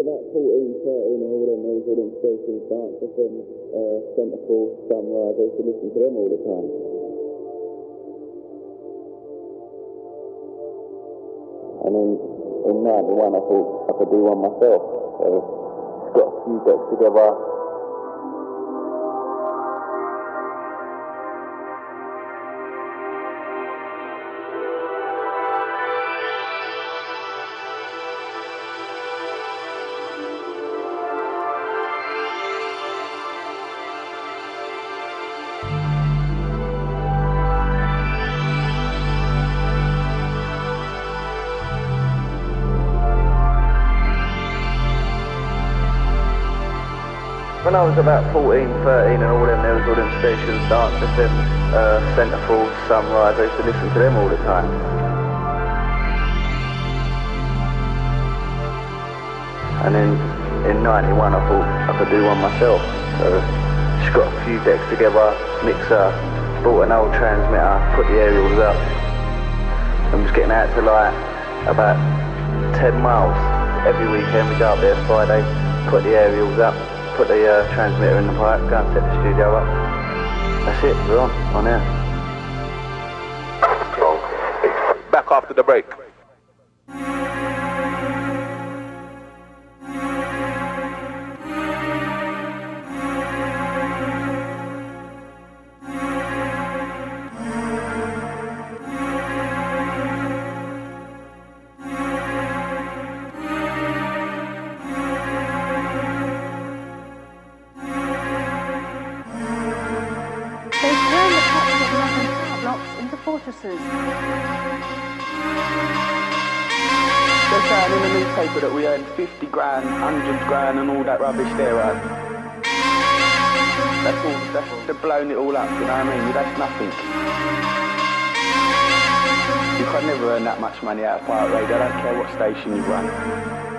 About 14, 13, and all them, there was all them stations, dance FM, uh, Sunrise, I used to listen to them all the time. And then in 91, I thought I could do one myself. So got a few decks together, I was about 14, 13 and all them, there was all them stations, Dance FM, uh, Centreforce, Sunrise, I used to listen to them all the time. And then in 91 I thought I could do one myself. So just got a few decks together, mixer, bought an old transmitter, put the aerials up, and was getting out to like about 10 miles every weekend. We go up there Friday, put the aerials up, put the uh, transmitter in the pipe, go and set the studio up. That's it, we're on, on air. Back after the break. 100 grand and all that rubbish there, right? That's all, that's, they're blowing it all up, you know what I mean? That's nothing. You can never earn that much money out of pirate radio, I don't care what station you run.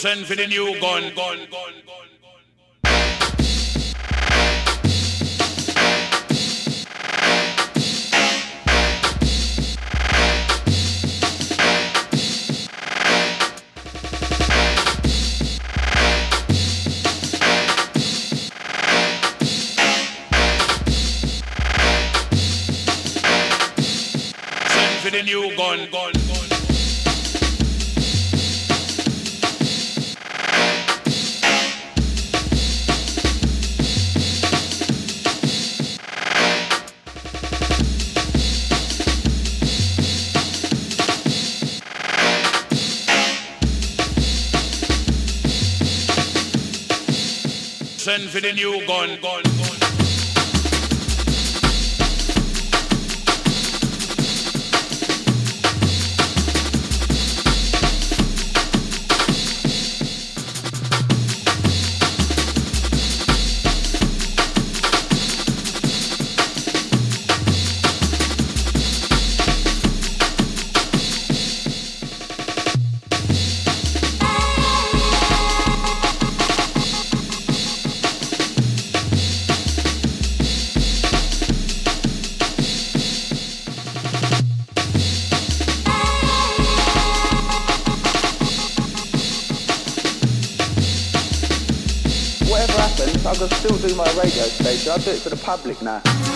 Send for the new gun. Send for the new gun. Send for the new gun. gun, my radio station. I'll do it for the public now.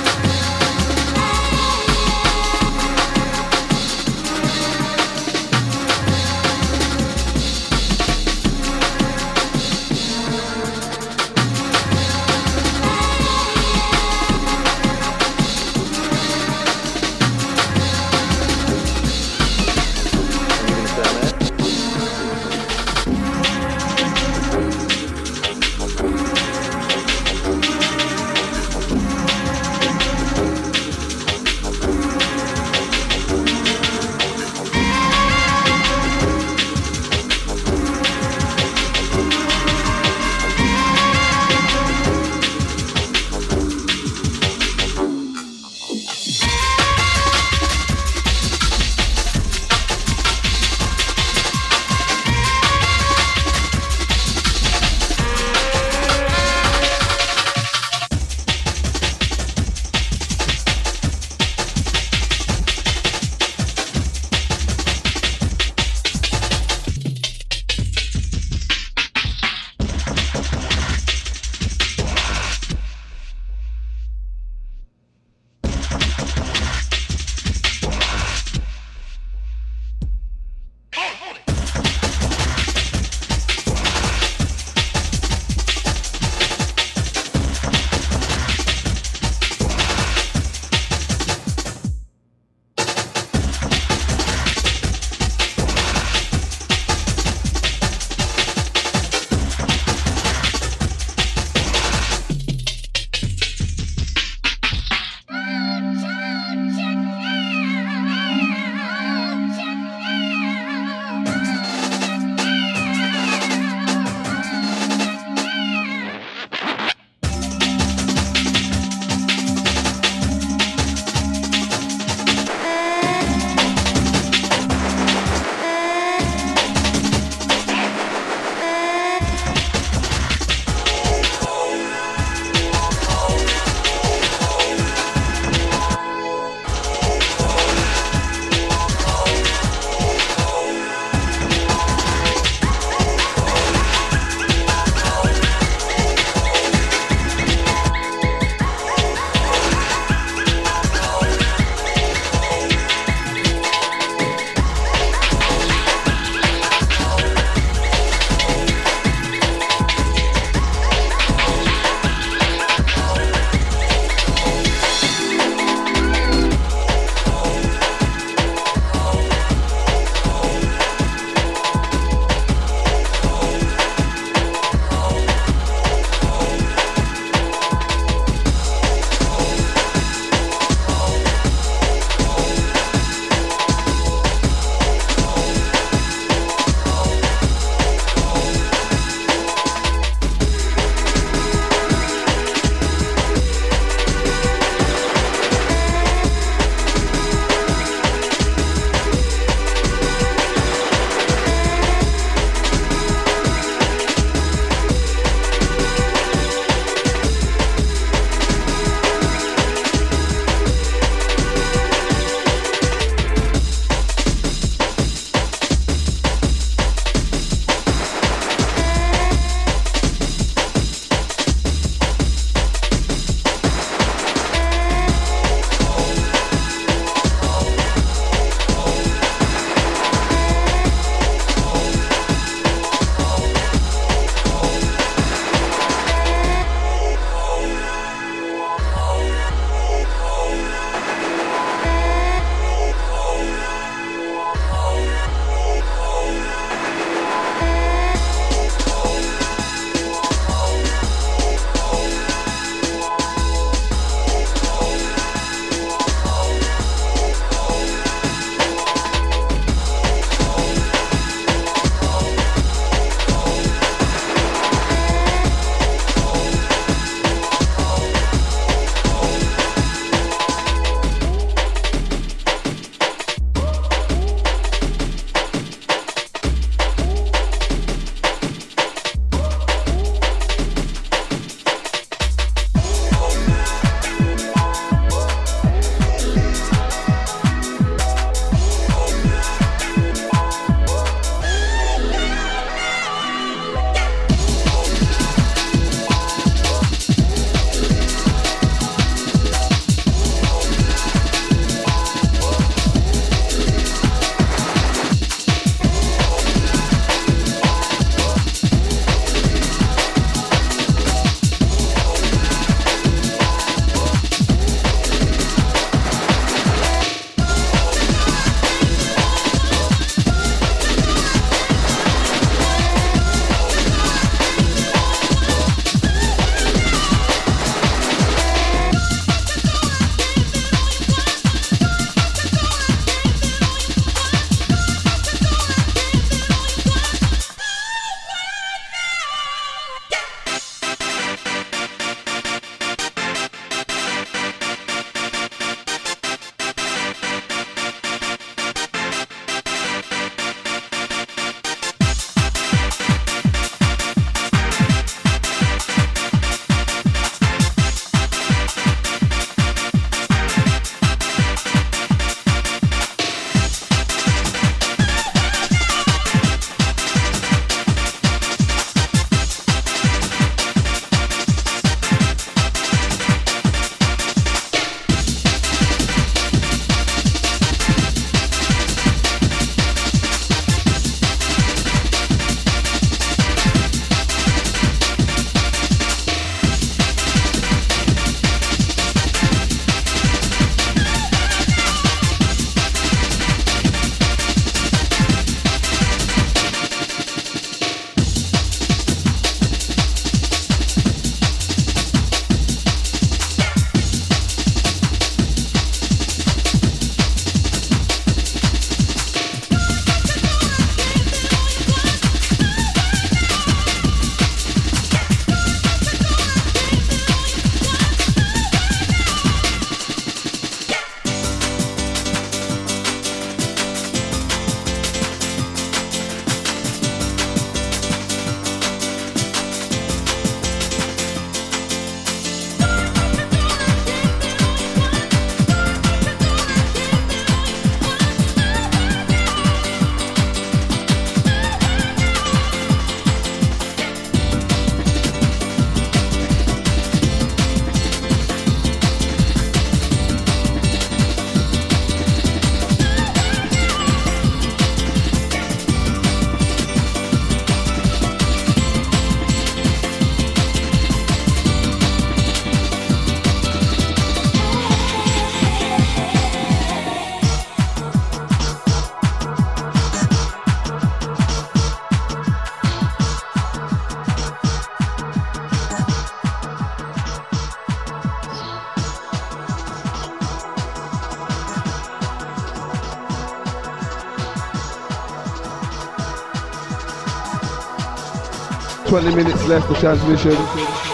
20 minutes left for transmission.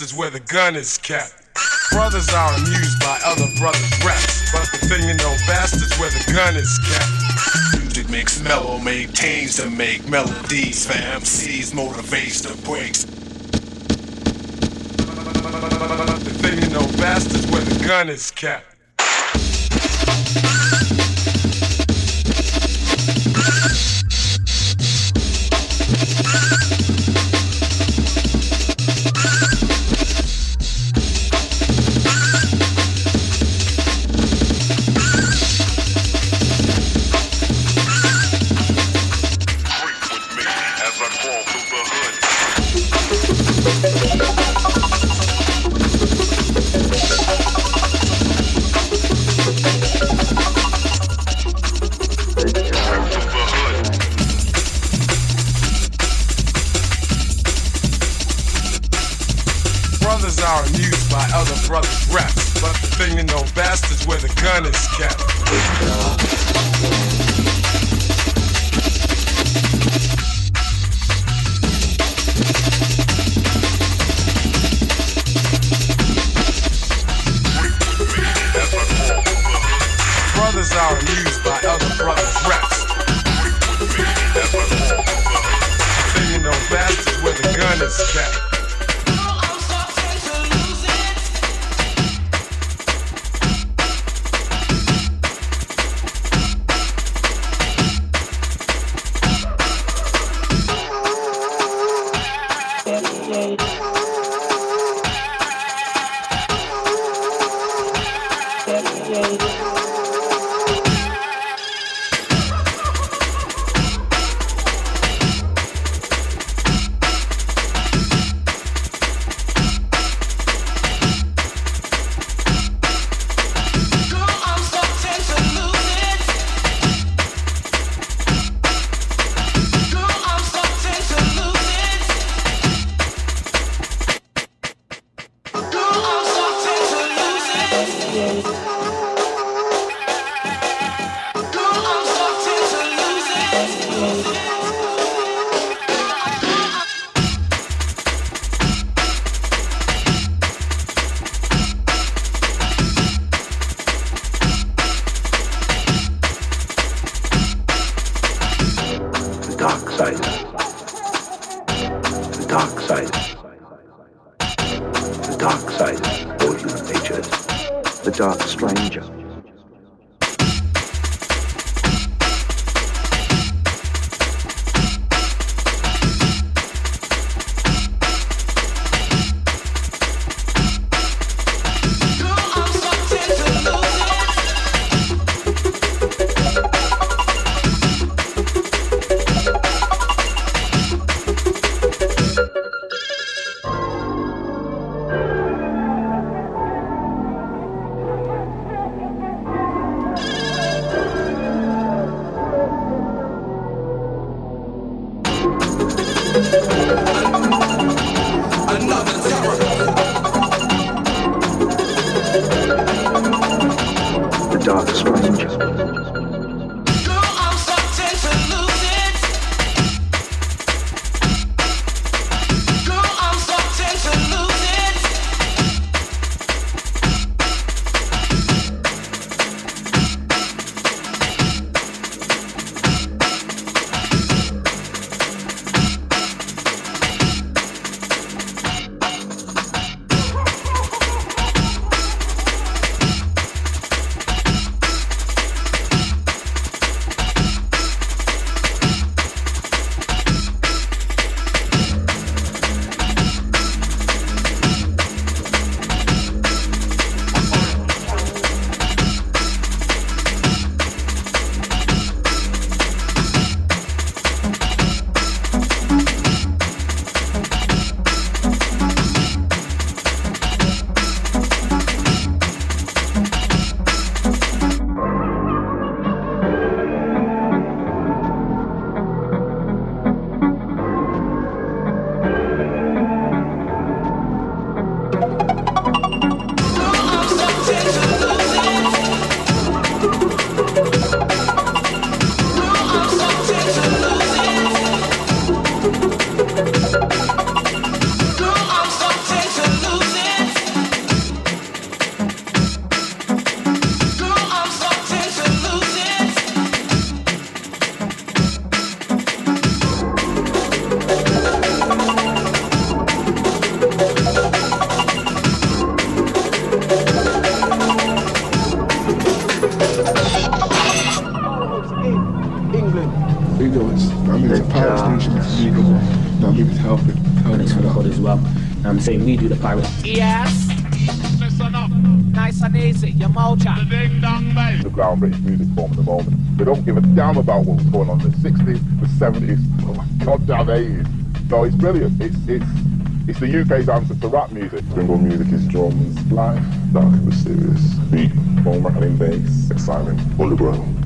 Is where the gun is kept. Brothers are amused by other brothers' raps, but the thing to know best is where the gun is kept. Music makes mellow, maintains to make melodies. Fam sees motivates the breaks. The thing to know best is where the gun is kept. about what was going on in the 60s, the 70s, oh my 80s. So it's brilliant. It's, it's, it's the UK's answer to rap music. Bingo music is drums, live, dark, mysterious, beat, bone rattling bass, excitement, underground.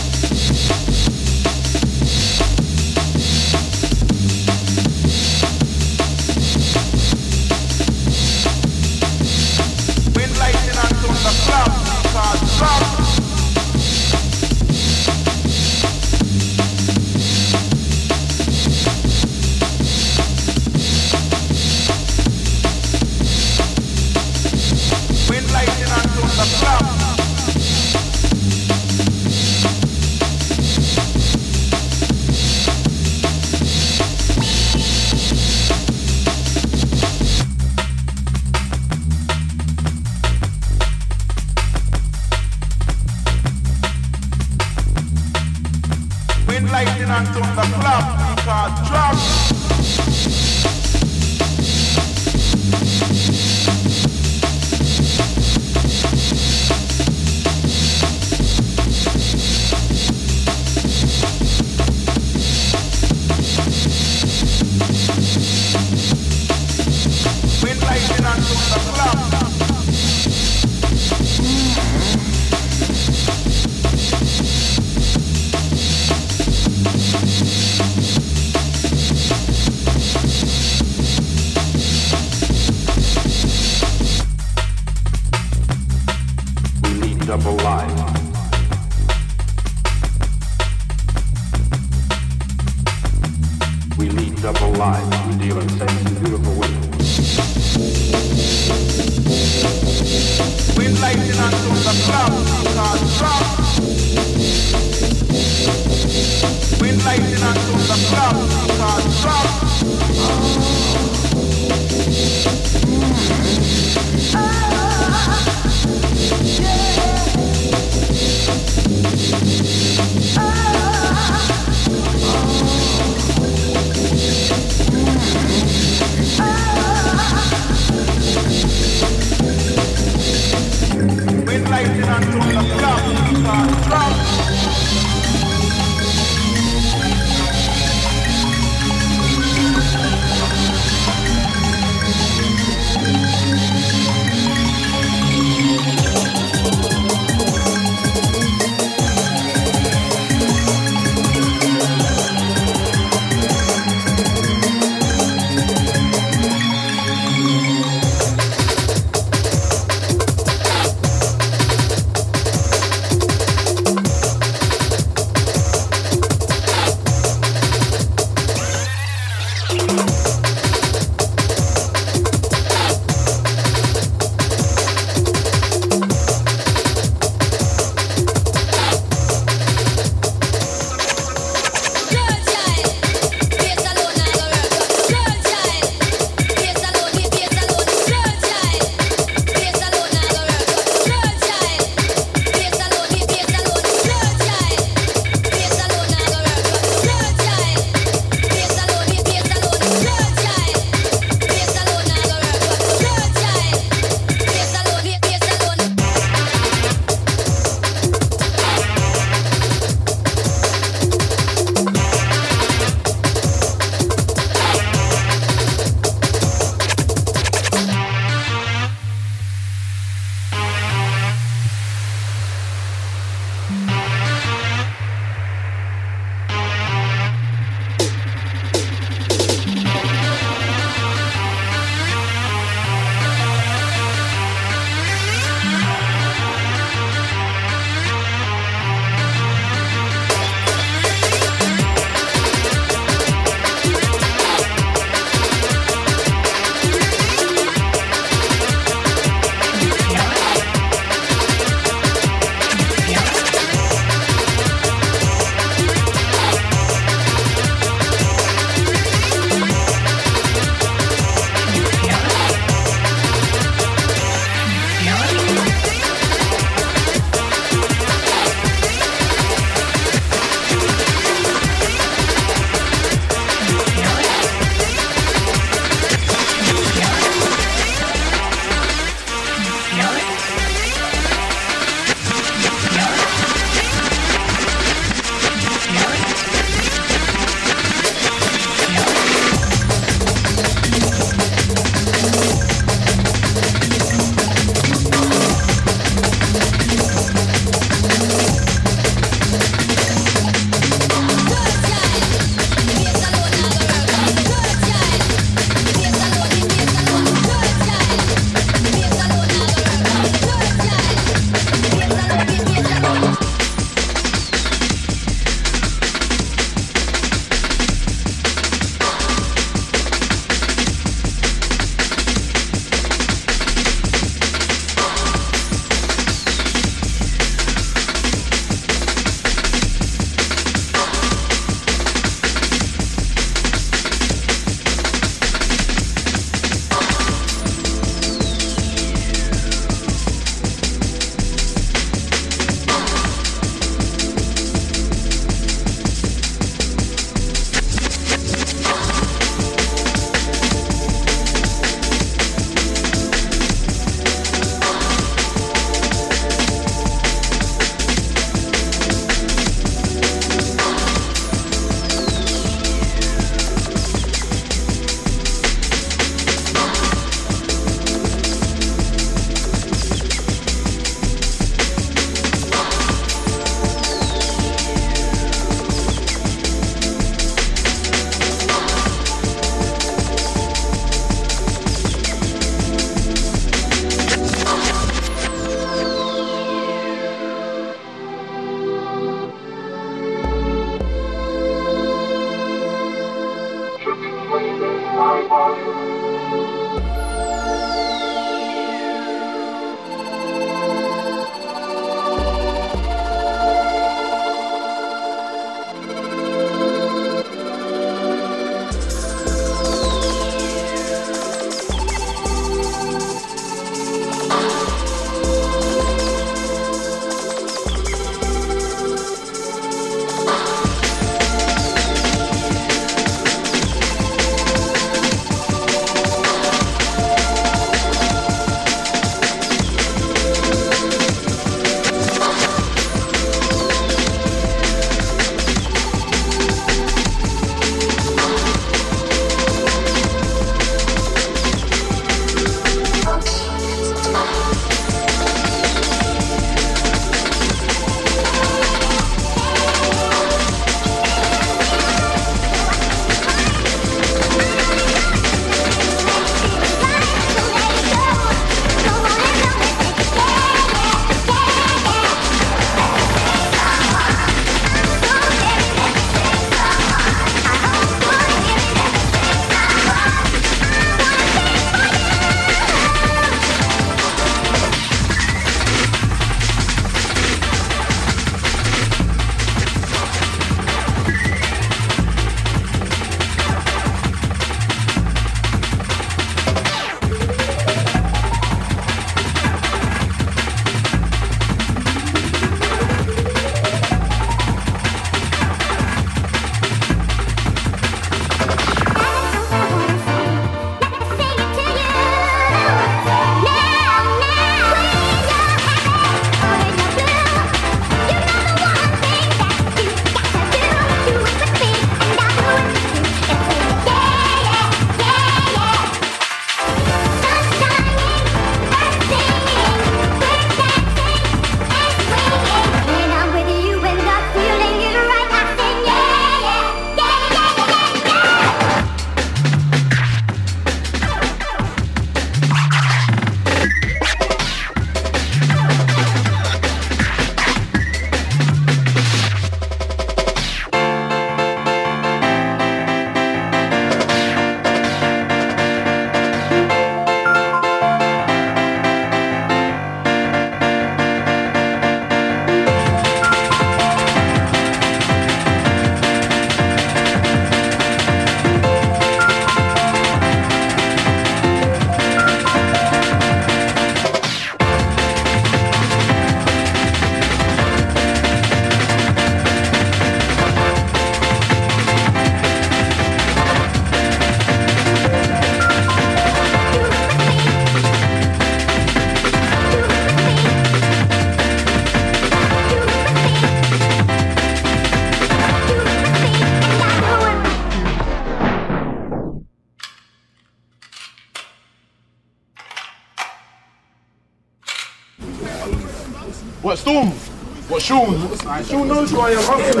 What, Sean? Sean knows who I am. Ask him.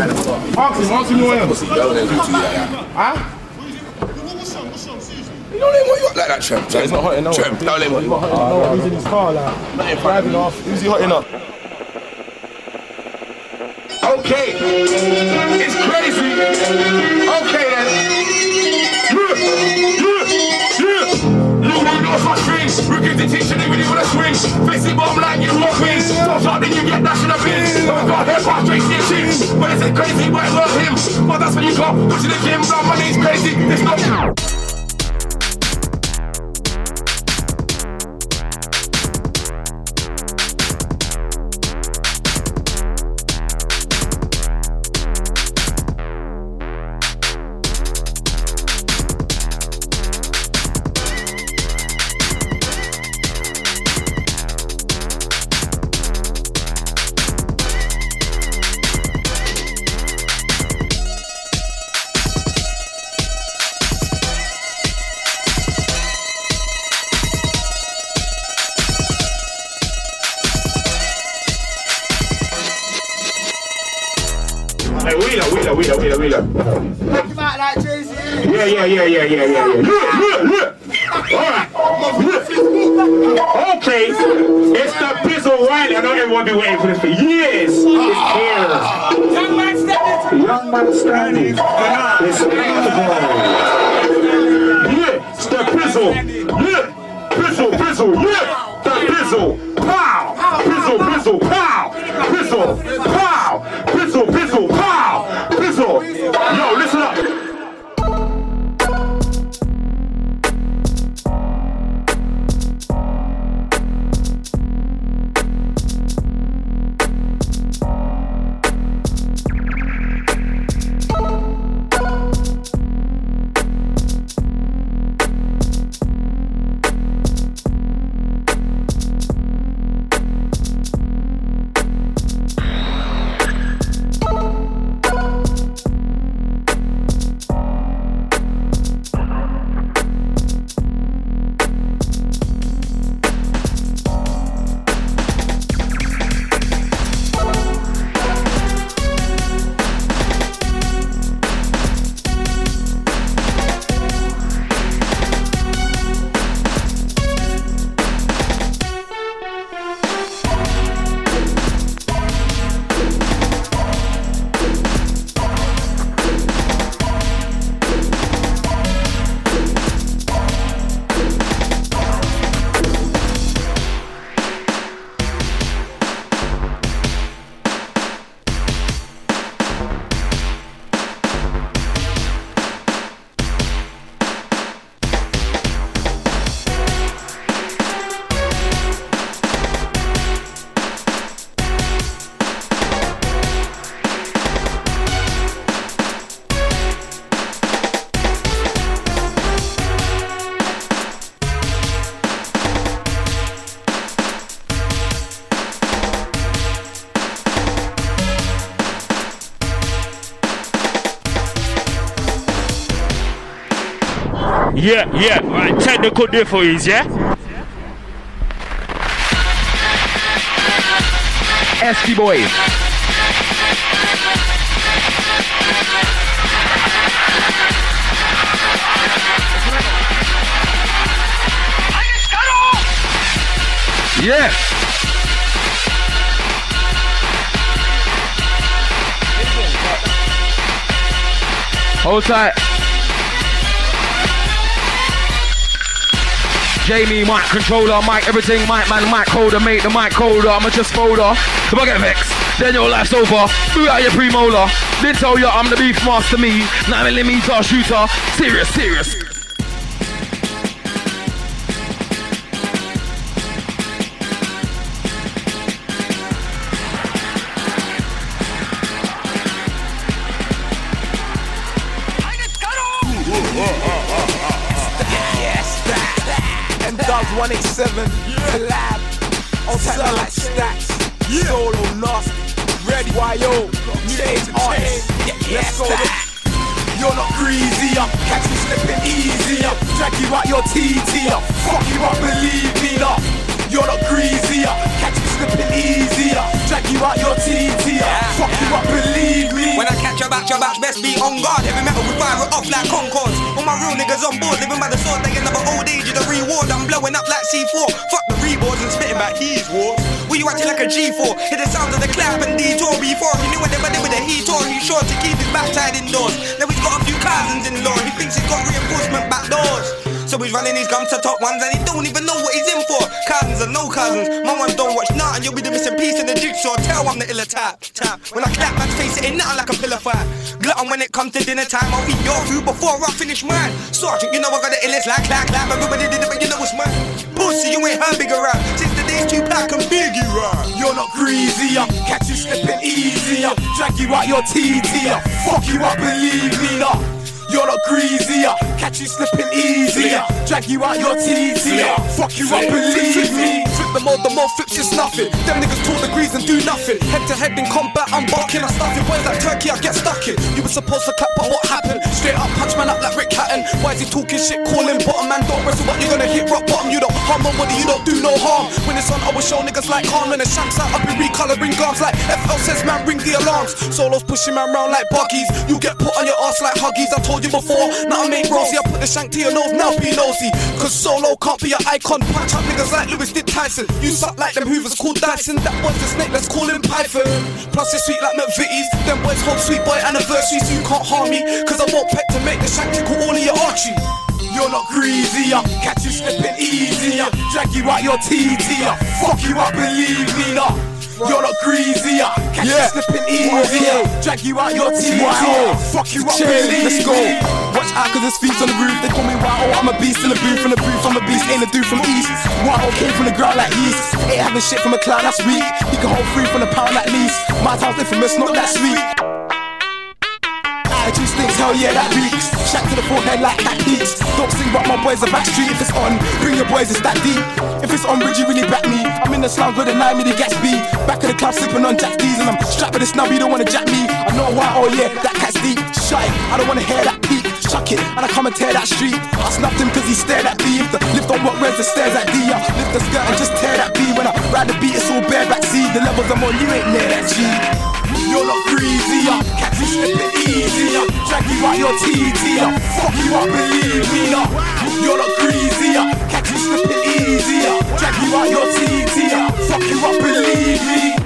Ask him, who I am. Huh? You don't let him what you like that, champ. He's not hot enough. Champ, don't let him what you He's not hot ah, enough. He's in his car, like, driving off. Who's he hotting up? Okay. It's crazy. Okay then. Yeah, yeah, yeah. No one knows my strings. Regurgitation, they really wanna swing. Face it bomb like you walk wings. Don't talk, then you get dashed in the bin. Oh Don't got hip hop, Tracy and shit. But is it crazy? Why love him? But that's when you go. To the gym, bro. My name's crazy. It's not. Yeah. Bizzle, Bizzle, yeah. Yeah, yeah, right, technical difficulties, yeah? Esky boys. Yes. Hold tight. Jamie, mic controller, mic everything, mic man, mic holder, make the mic colder. I'ma just fold her. If I get vexed, then your life's over. Boot out your premolar. Didn't tell ya I'm the beef master, me. 9 millimeter shooter. Serious, serious. C4. Fuck the reboards and spitting back these wars. Were you acting like a G4? Hear the sound of the clap and detour before. He knew what they were with the heat or he's sure to keep his back tied indoors. Now he's got a few cousins in law. So he's running his guns to top ones and he don't even know what he's in for. Cousins and no cousins. My ones don't watch nothing. You'll be the missing piece in the jigsaw. Tell I'm the iller type. Tap. When I clap man's face, it ain't nothing like a pillar fight. Glutton when it comes to dinner time. I'll eat your food before I finish mine. Sergeant, you know I got the illest like clap clap. Everybody did it, but you know it's mine. Pussy, you ain't heard bigger rap. Since the days Tupac and biggie rap. You're not greasy, uh, catch you slipping easy, uh, drag you out your TT, fuck you up, believe me, nah. You're greasy, uh, catch you slipping easy, uh, drag you out your uh, fuck you up, believe me. Flip the mode, the more flips just nothing. Them niggas talk degrees and do nothing. Head to head in combat, I'm barking. I stuff it. Boys like turkey, I get stuck in. You were supposed to clap, but what happened? Straight up, punch man up like Rick Hatton. Why is he talking shit? Calling bottom man, don't wrestle, but you're gonna hit rock bottom. You don't harm nobody, you don't do no harm. When it's on, I will show niggas like harm. And the shanks out, I'll be recoloring guards like FL says, man, ring the alarms. Solos pushing man round like buggies. You get put on your ass like huggies. I told you before, now I make rosy. I put the shank to your nose, now be nosy. Cause solo can't be an icon. Punch up niggas like Lewis did Tyson. You suck like them hoovers called Dyson. That boy's a snake, let's call him Python. Plus, it's sweet like McVitie's. Them boys hold sweet boy anniversaries. You can't harm me. Cause I won't pet to make the shank tickle all of your archery. You're not greasy, uh, catch you slipping easy, uh, drag you out your TT, uh, fuck you up, believe me, nah. You're not greasy, catch Yeah. you slipping easy, drag you out your uh, fuck you up, Let's go. Watch out cause there's thieves on the roof. They call me Wow, I'm a beast in the booth. From the booth, I'm a beast. Ain't a dude from east. Wow, came from the ground like yeast. Ain't having shit from a clown, that's weak. He can hold free from the pound at least. My town's infamous, not that sweet. Attitude stinks, hell yeah, that reeks. Shack to the forehead like that beats. Don't sing about my boys are backstreet. If it's on, bring your boys, it's that deep. If it's on, Bridgie really back me. I'm in the slums where the 9 million Gatsby. Back in the club sipping on Jack D's and I'm strapped with a snub, you don't wanna jack me. I know why, oh yeah, that cat's deep. Shut I don't wanna hear that peak. Chuck it, and I come and tear that street. I snapped him cause he stared at me. If the lift don't work, where's the stairs at D? I lift the skirt and just tear that B. When I ride the beat, it's all bare back C. The levels I'm on, you ain't near that G. You're not drag you out your TT, uh, fuck you up, believe me, nah. You're not greasy, uh, catch you slipping easy, uh, drag you out your TT, uh, fuck you up, believe me.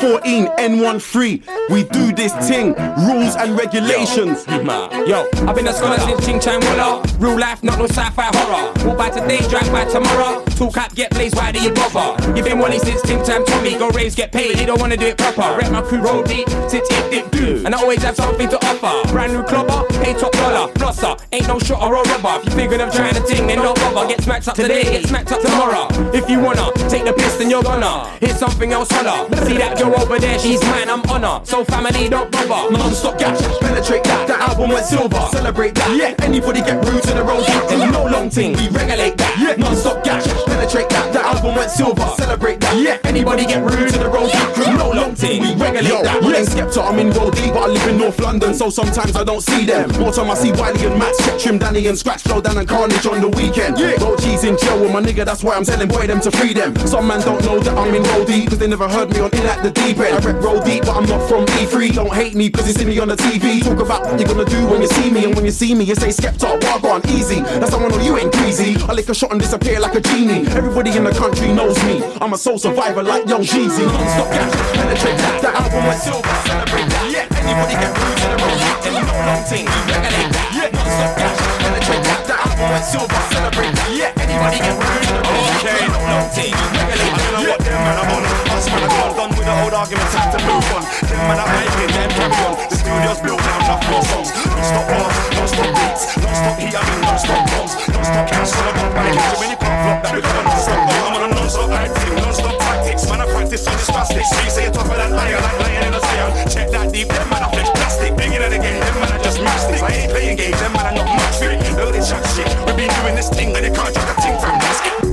SW9, E14, N13. We do this thing, rules and regulations. Yo, I've been a scholar since Ching Chang Walla. Real life, not no sci-fi horror. Walk by today, drive by tomorrow. Talk up, get blazed, why do you bother? You been wanting since Tim Tam Tommy. Go raise, get paid, they don't wanna do it proper. Rep my crew, roll deep, sit it, dip, do. And I always have something to offer. Brand new clubber, pay top dollar. Flosser, ain't no shot or a rubber. If you figured I'm trying to ting, then don't bother. Get smacked up today, get smacked up tomorrow. If you wanna take the piss, then you're gonna hit something else holler. See that girl over there, she's mine, I'm on her. So family, don't bother. Non-stop gash, penetrate that. That album went silver, celebrate that. Yeah, anybody get rude to the road, and you know long ting, we regulate that. Yeah, non-stop gash, penetrate that. That album went silver, celebrate that. Yeah, anybody get rude to the road, you know long ting, we regulate that. Yeah, Skepta, I'm in roll deep, but I live in North London, so sometimes I don't see them. More time I see Wiley and Matt, Check Trim, Danny and Scratch, Flowdan and Carnage on the weekend. Yeah, Roll G's in jail with my nigga, that's why I'm telling boy them to free them. Some man don't know that I'm in roll deep, cause they never heard me on In at the Deep End. I rep roll deep, but I'm not from E3. Don't hate me, cause you see me on the TV. Talk about what you're gonna do when you see me, and when you see me, you say Skepta, walk on easy. That's how I know you ain't greasy. I lick a shot and disappear like a genie. Everybody in the country knows me. I'm a soul survivor like Young Jeezy. Non-stop gas, penetrate that. That album went silver, celebrate that. Yeah, anybody get to the road, and you know long ting, we regulate that. Yeah, non-stop gas, penetrate that. That album went silver, celebrate that. Yeah, anybody get to the road, okay. you know we regulate that. I don't them man are on. Us man are gone, done with the old argument, time to move on. Them man are hyping, them carry on. The studio's built now, enough more songs. Don't stop bars, don't stop beats, don't stop heat, I mean don't stop bombs, don't stop cash, of bomb bikes. Too many can't flop that we got a non-stop bomb. I'm on a non-stop acting, non-stop tactics. Man, I practice on this plastics. You say you're tougher than iron, like lying in a zion. Check that deep, them man are flesh plastic. Bigger than the game, them man are just mastics. I ain't playing games, them man are not much fit. They chat shit. We've been doing this thing, and they can't drag a thing from this.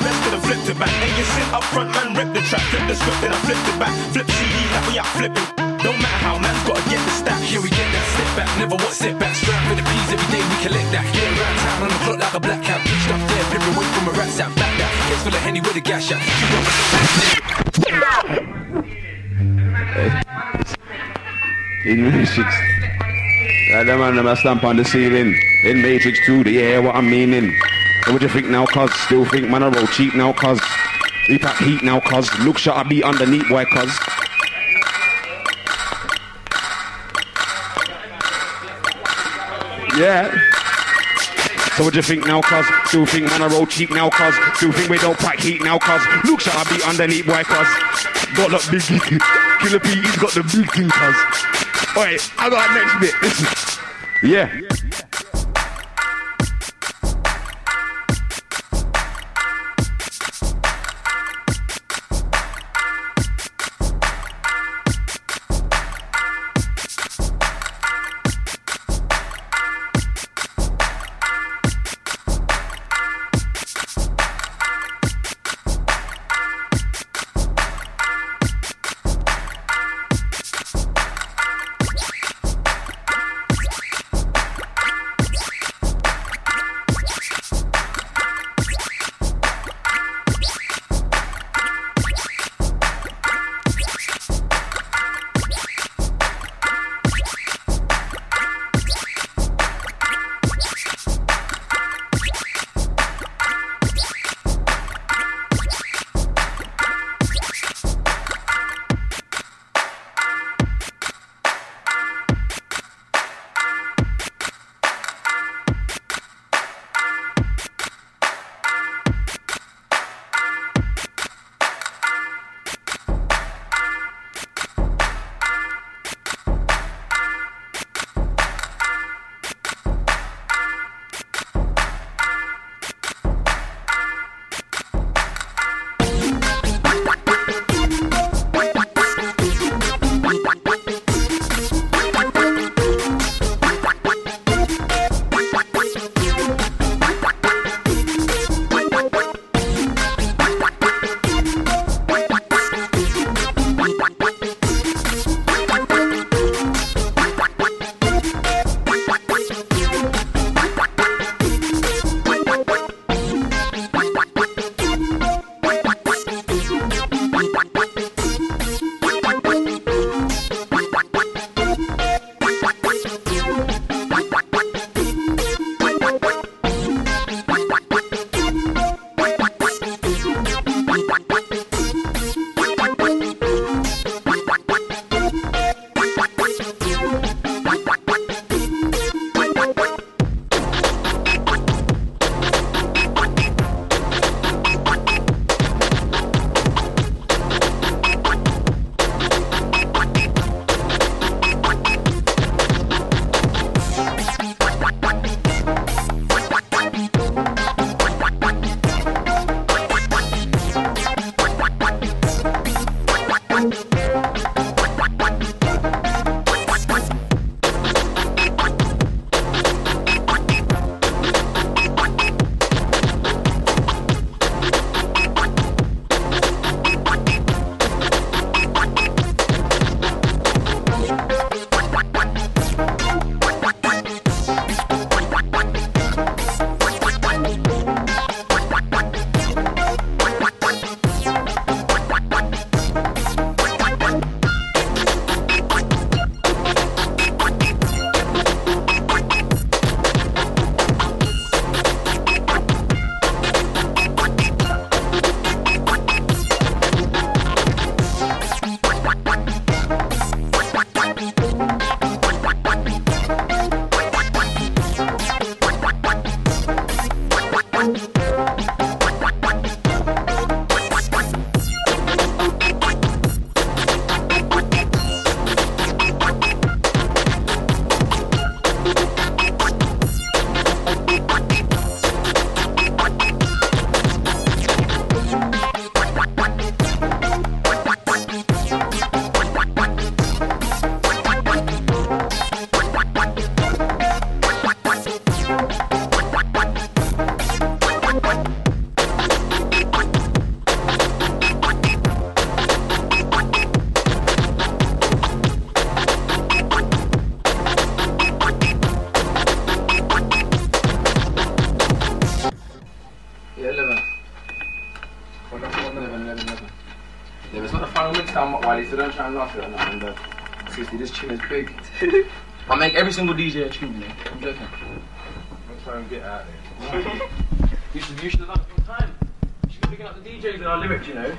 With that. I flipped it back. And you sit up front, man, rip the track, flip the script, then I flipped it back. Flip CDs that we out flipping. Don't matter how, man's gotta get the stack. Here we get that step back, never what setback. Strap for the peas every day, we collect that. Get around town on the clock like a black cat. Pitched up there, flip away from a rat sat back that. Case for the henny with a gas shot. You know In Matrix. Yeah, them man, them a stamp on the ceiling. In Matrix 2, the air, what I'm meaning. So what you think now, cuz? Still think man, I roll cheap now, cuz? We pack heat now, cuz? Look shot, I be underneath, boy, cuz? Yeah. So what you think now, cuz? Still think man, I roll cheap now, cuz? Still think we don't pack heat now, cuz? Look shot, I be underneath, boy, cuz? Got that big Killa P, he's got the big thing, cuz. Alright, I got next bit. Yeah. so is. I make every single DJ a tune, you know. I'm joking. I'm trying to get out there. you should, you should have done it on time. You should be picking up the DJs in our lyrics, you know.